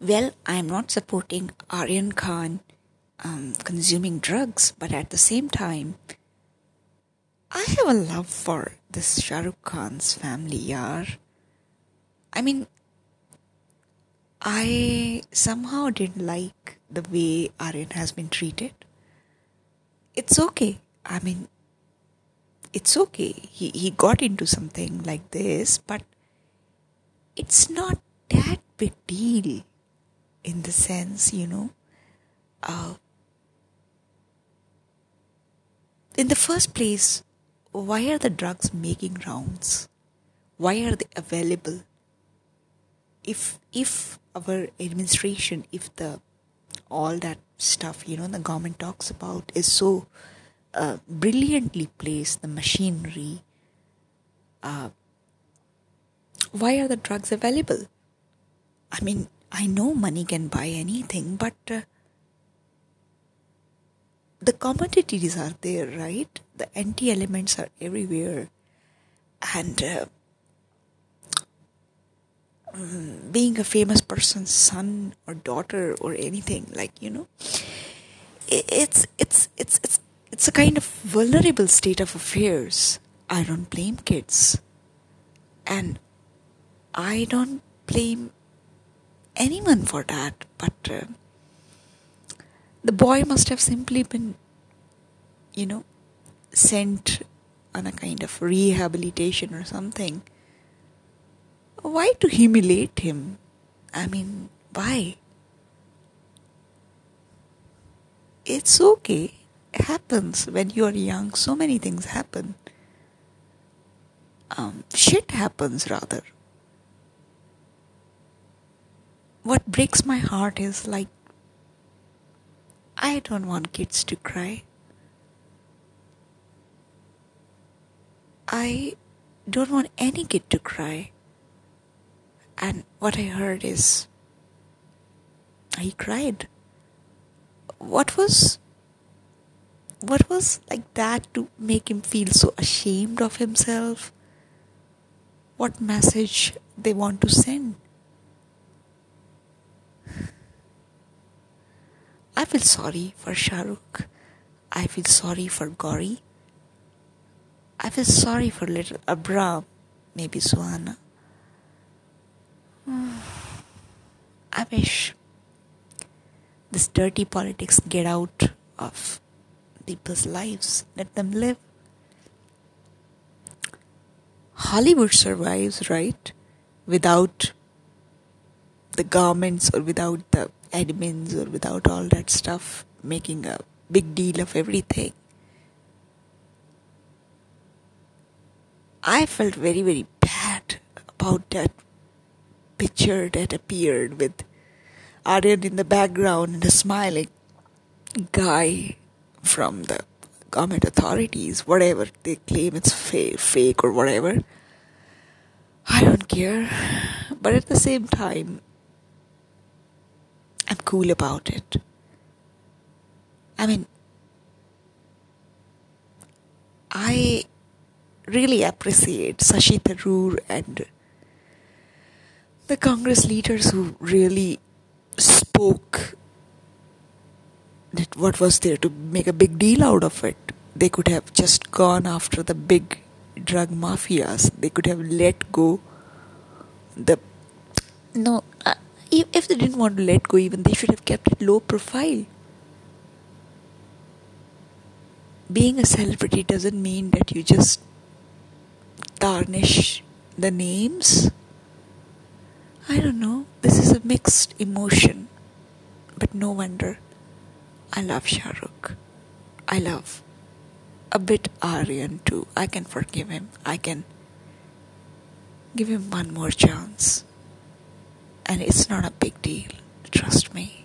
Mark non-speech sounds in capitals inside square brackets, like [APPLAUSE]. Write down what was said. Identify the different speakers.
Speaker 1: Well, I am not supporting Aryan Khan um, consuming drugs, but at the same time, I have a love for this Shah Rukh Khan's family, yaar. I mean, I somehow didn't like the way Aryan has been treated. It's okay. I mean, it's okay. He he got into something like this, but it's not that big deal in the sense, you know. Uh, in the first place, why are the drugs making rounds? Why are they available? If if our administration, if the all that stuff you know the government talks about is so uh, brilliantly placed, the machinery. Uh, why are the drugs available? I mean, I know money can buy anything, but uh, the commodities are there, right? The anti elements are everywhere. And uh, mm, being a famous person's son or daughter or anything, like, you know, it's, it's, it's, it's, it's a kind of vulnerable state of affairs. I don't blame kids. And I don't blame anyone for that, but. Uh, the boy must have simply been, you know, sent on a kind of rehabilitation or something. Why to humiliate him? I mean, why? It's okay. It happens when you're young. So many things happen. Um, shit happens, rather. What breaks my heart is like I don't want kids to cry. I don't want any kid to cry. And what I heard is he cried. What was what was like that to make him feel so ashamed of himself? What message they want to send? I feel sorry for Shahrukh. I feel sorry for Gauri. I feel sorry for little Abram, maybe Suhana. [SIGHS] I wish this dirty politics get out of people's lives. Let them live. Hollywood survives, right? Without the garments or without the admins or without all that stuff making a big deal of everything. I felt very, very bad about that picture that appeared with Aryan in the background and a smiling guy from the government authorities, whatever they claim it's fa- fake or whatever. I don't care. But at the same time, I'm cool about it. I mean, I really appreciate Shashi Tharoor and the Congress leaders who really spoke that what was there to make a big deal out of it. They could have just gone after the big drug mafias. They could have let go the no they didn't want to let go, even they should have kept it low profile. Being a celebrity doesn't mean that you just tarnish the names. I don't know. This is a mixed emotion. But no wonder. I love Shah Rukh. I love a bit Aryan too. I can forgive him. I can give him one more chance and it's not a big deal. Trust me.